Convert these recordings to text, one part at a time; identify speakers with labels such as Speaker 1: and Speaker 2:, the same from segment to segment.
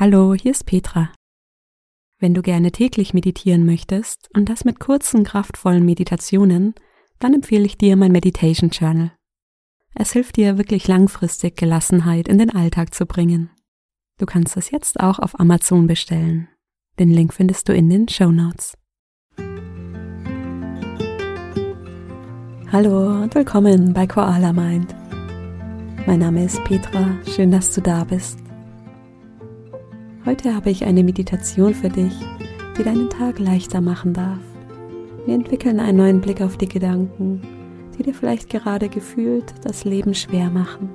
Speaker 1: Hallo, hier ist Petra. Wenn du gerne täglich meditieren möchtest und das mit kurzen, kraftvollen Meditationen, dann empfehle ich dir mein Meditation Journal. Es hilft dir wirklich langfristig Gelassenheit in den Alltag zu bringen. Du kannst es jetzt auch auf Amazon bestellen. Den Link findest du in den Show Notes. Hallo und willkommen bei Koala Mind. Mein Name ist Petra, schön, dass du da bist. Heute habe ich eine Meditation für dich, die deinen Tag leichter machen darf. Wir entwickeln einen neuen Blick auf die Gedanken, die dir vielleicht gerade gefühlt das Leben schwer machen.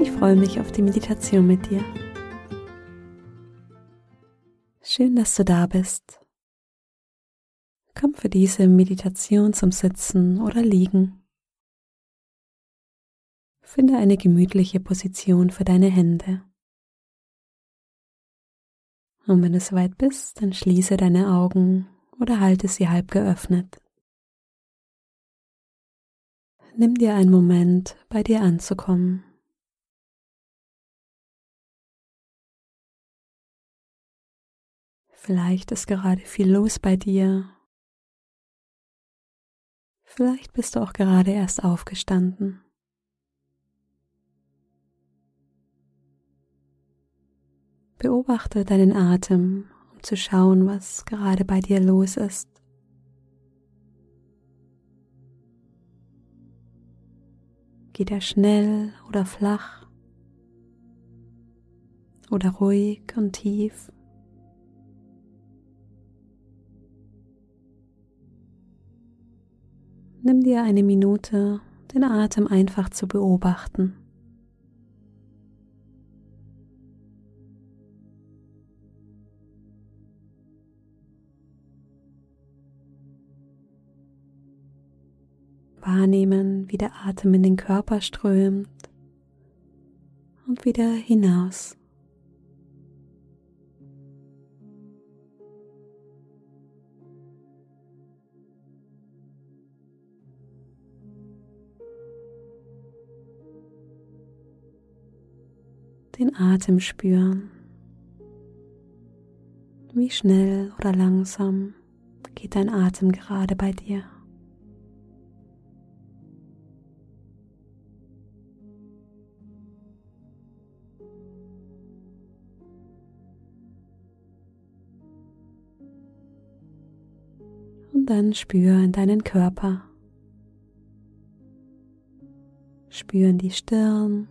Speaker 1: Ich freue mich auf die Meditation mit dir. Schön, dass du da bist. Komm für diese Meditation zum Sitzen oder Liegen. Finde eine gemütliche Position für deine Hände. Und wenn du soweit bist, dann schließe deine Augen oder halte sie halb geöffnet. Nimm dir einen Moment, bei dir anzukommen. Vielleicht ist gerade viel los bei dir. Vielleicht bist du auch gerade erst aufgestanden. Beobachte deinen Atem, um zu schauen, was gerade bei dir los ist. Geht er schnell oder flach oder ruhig und tief? Nimm dir eine Minute, den Atem einfach zu beobachten. Wahrnehmen, wie der Atem in den Körper strömt und wieder hinaus. Den Atem spüren. Wie schnell oder langsam geht dein Atem gerade bei dir? Dann spür in deinen Körper. Spüren die Stirn.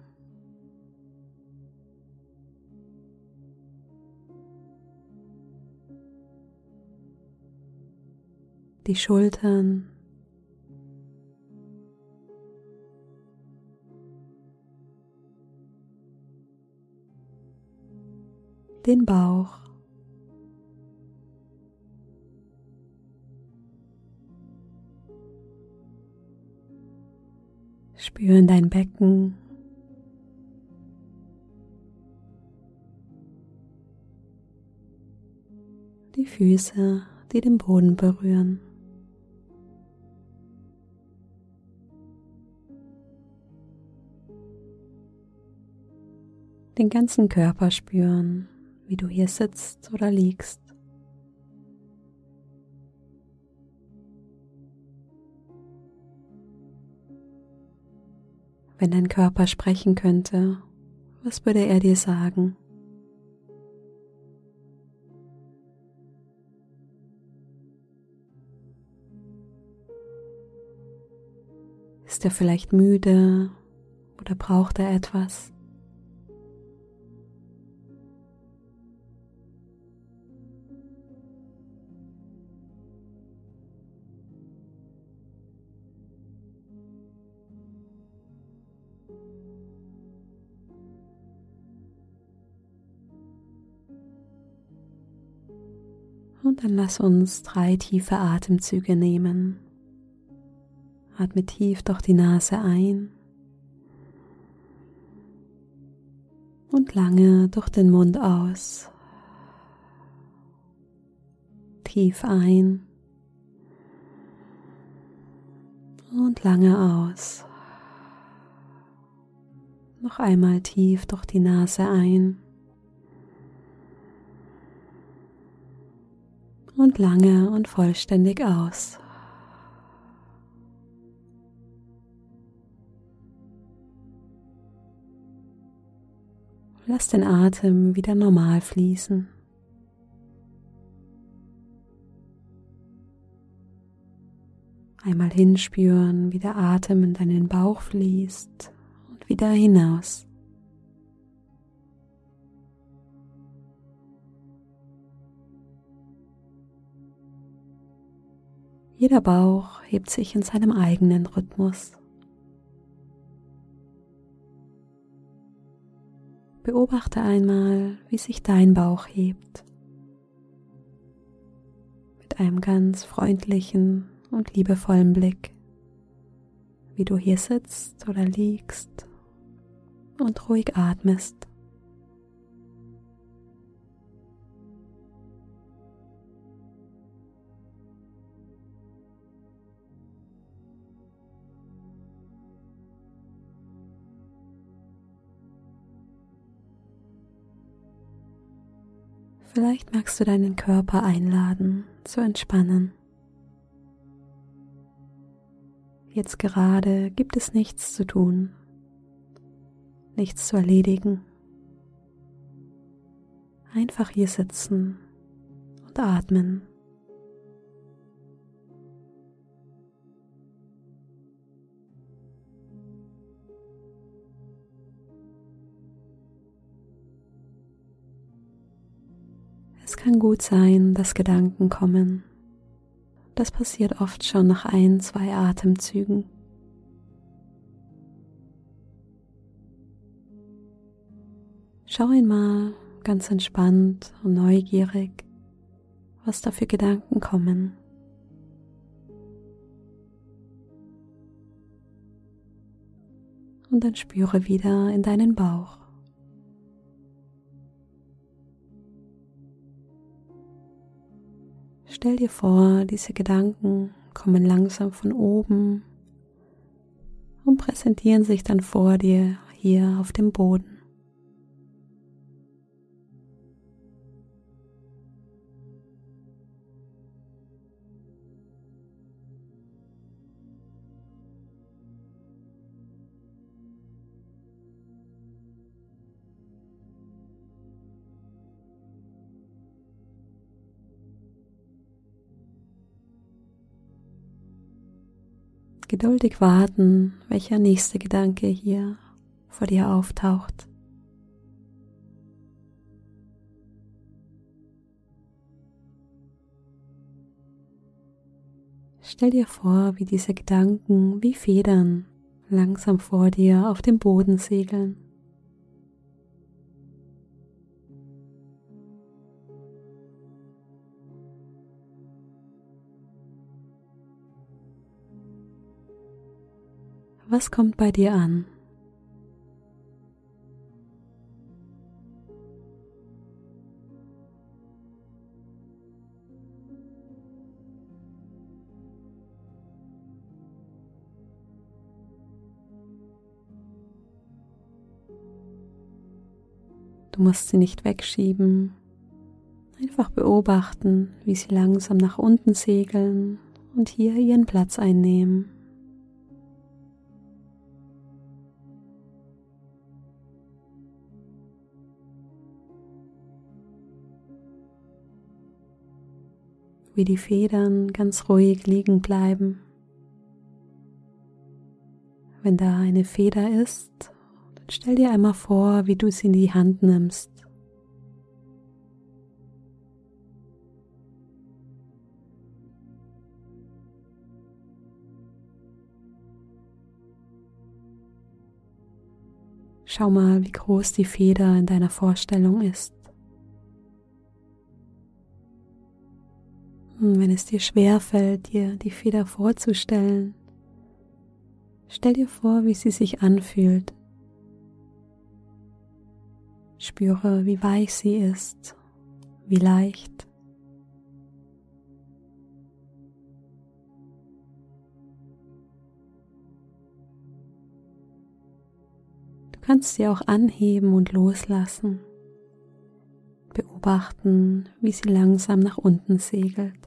Speaker 1: Die Schultern. Den Bauch. Spüren dein Becken. Die Füße, die den Boden berühren. Den ganzen Körper spüren, wie du hier sitzt oder liegst. Wenn dein Körper sprechen könnte, was würde er dir sagen? Ist er vielleicht müde oder braucht er etwas? Und dann lass uns drei tiefe Atemzüge nehmen. Atme tief durch die Nase ein und lange durch den Mund aus. Tief ein und lange aus. Noch einmal tief durch die Nase ein und lange und vollständig aus. Lass den Atem wieder normal fließen. Einmal hinspüren, wie der Atem in deinen Bauch fließt und wieder hinaus. Jeder Bauch hebt sich in seinem eigenen Rhythmus. Beobachte einmal, wie sich dein Bauch hebt. Mit einem ganz freundlichen und liebevollen Blick, wie du hier sitzt oder liegst und ruhig atmest. Vielleicht magst du deinen Körper einladen, zu entspannen. Jetzt gerade gibt es nichts zu tun, nichts zu erledigen. Einfach hier sitzen und atmen. Es kann gut sein, dass Gedanken kommen. Das passiert oft schon nach ein, zwei Atemzügen. Schau einmal ganz entspannt und neugierig, was da für Gedanken kommen. Und dann spüre wieder in deinen Bauch. Stell dir vor, diese Gedanken kommen langsam von oben und präsentieren sich dann vor dir hier auf dem Boden. Geduldig warten, welcher nächste Gedanke hier vor dir auftaucht. Stell dir vor, wie diese Gedanken wie Federn langsam vor dir auf dem Boden segeln. Was kommt bei dir an? Du musst sie nicht wegschieben, einfach beobachten, wie sie langsam nach unten segeln und hier ihren Platz einnehmen. Wie die Federn ganz ruhig liegen bleiben. Wenn da eine Feder ist, dann stell dir einmal vor, wie du sie in die Hand nimmst. Schau mal, wie groß die Feder in deiner Vorstellung ist. Wenn es dir schwer fällt, dir die Feder vorzustellen, stell dir vor, wie sie sich anfühlt. Spüre, wie weich sie ist, wie leicht. Du kannst sie auch anheben und loslassen. Beobachten, wie sie langsam nach unten segelt.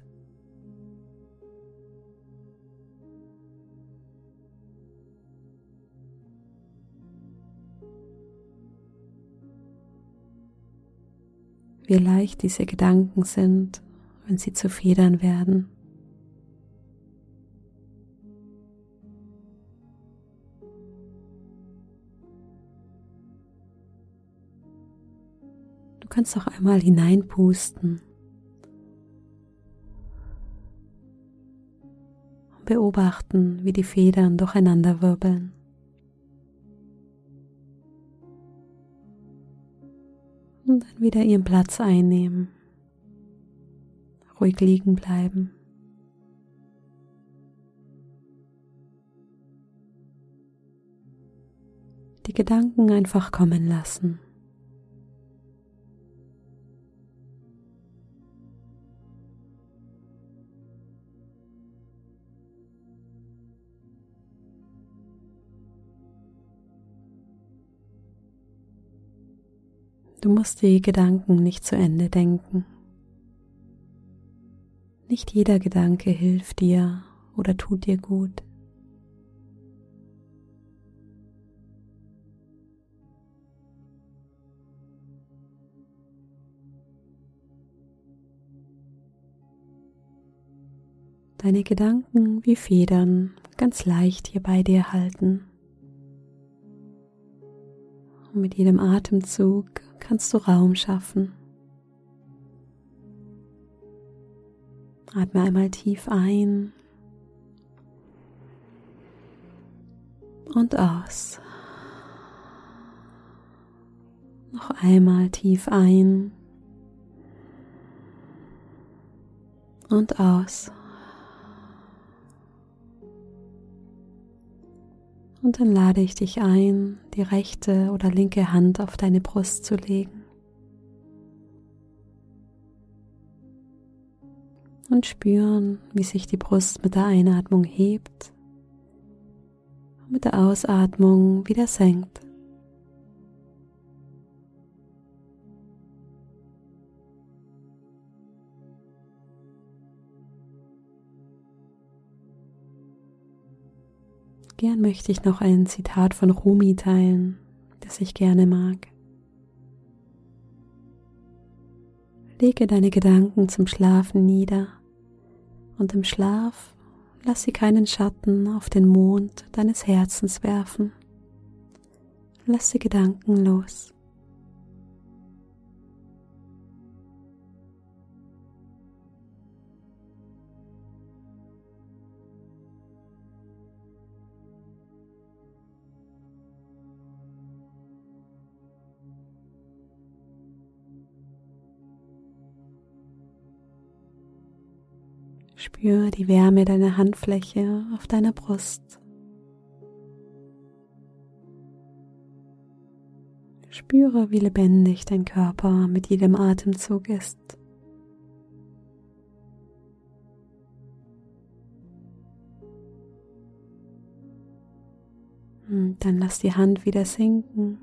Speaker 1: Wie leicht diese Gedanken sind, wenn sie zu Federn werden. kannst auch einmal hineinpusten. Und beobachten, wie die Federn durcheinander wirbeln. Dann wieder ihren Platz einnehmen. Ruhig liegen bleiben. Die Gedanken einfach kommen lassen. Du musst die Gedanken nicht zu Ende denken. Nicht jeder Gedanke hilft dir oder tut dir gut. Deine Gedanken wie Federn ganz leicht hier bei dir halten. Und mit jedem Atemzug kannst du Raum schaffen. Atme einmal tief ein und aus. Noch einmal tief ein und aus. Und dann lade ich dich ein, die rechte oder linke Hand auf deine Brust zu legen. Und spüren, wie sich die Brust mit der Einatmung hebt und mit der Ausatmung wieder senkt. Gern möchte ich noch ein Zitat von Rumi teilen, das ich gerne mag. Lege deine Gedanken zum Schlafen nieder und im Schlaf lass sie keinen Schatten auf den Mond deines Herzens werfen. Lass die Gedanken los. Spür die Wärme deiner Handfläche auf deiner Brust. Spüre, wie lebendig dein Körper mit jedem Atemzug ist. Und dann lass die Hand wieder sinken.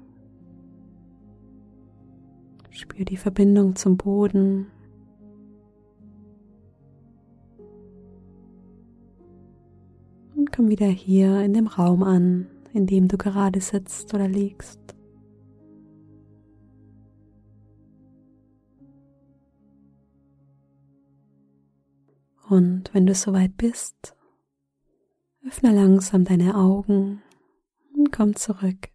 Speaker 1: Spür die Verbindung zum Boden komm wieder hier in dem Raum an, in dem du gerade sitzt oder liegst. Und wenn du soweit bist, öffne langsam deine Augen und komm zurück.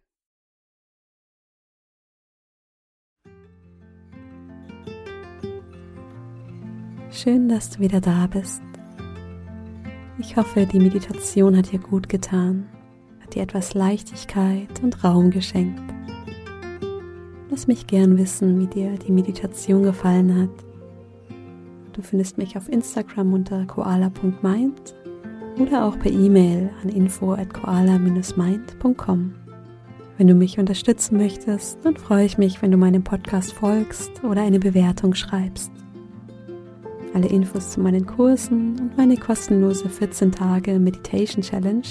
Speaker 1: Schön, dass du wieder da bist. Ich hoffe, die Meditation hat dir gut getan, hat dir etwas Leichtigkeit und Raum geschenkt. Lass mich gern wissen, wie dir die Meditation gefallen hat. Du findest mich auf Instagram unter koala.mind oder auch per E-Mail an info at koala-mind.com. Wenn du mich unterstützen möchtest, dann freue ich mich, wenn du meinem Podcast folgst oder eine Bewertung schreibst. Alle Infos zu meinen Kursen und meine kostenlose 14 Tage Meditation Challenge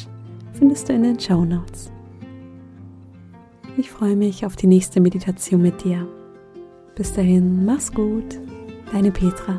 Speaker 1: findest du in den Show Notes. Ich freue mich auf die nächste Meditation mit dir. Bis dahin, mach's gut, deine Petra.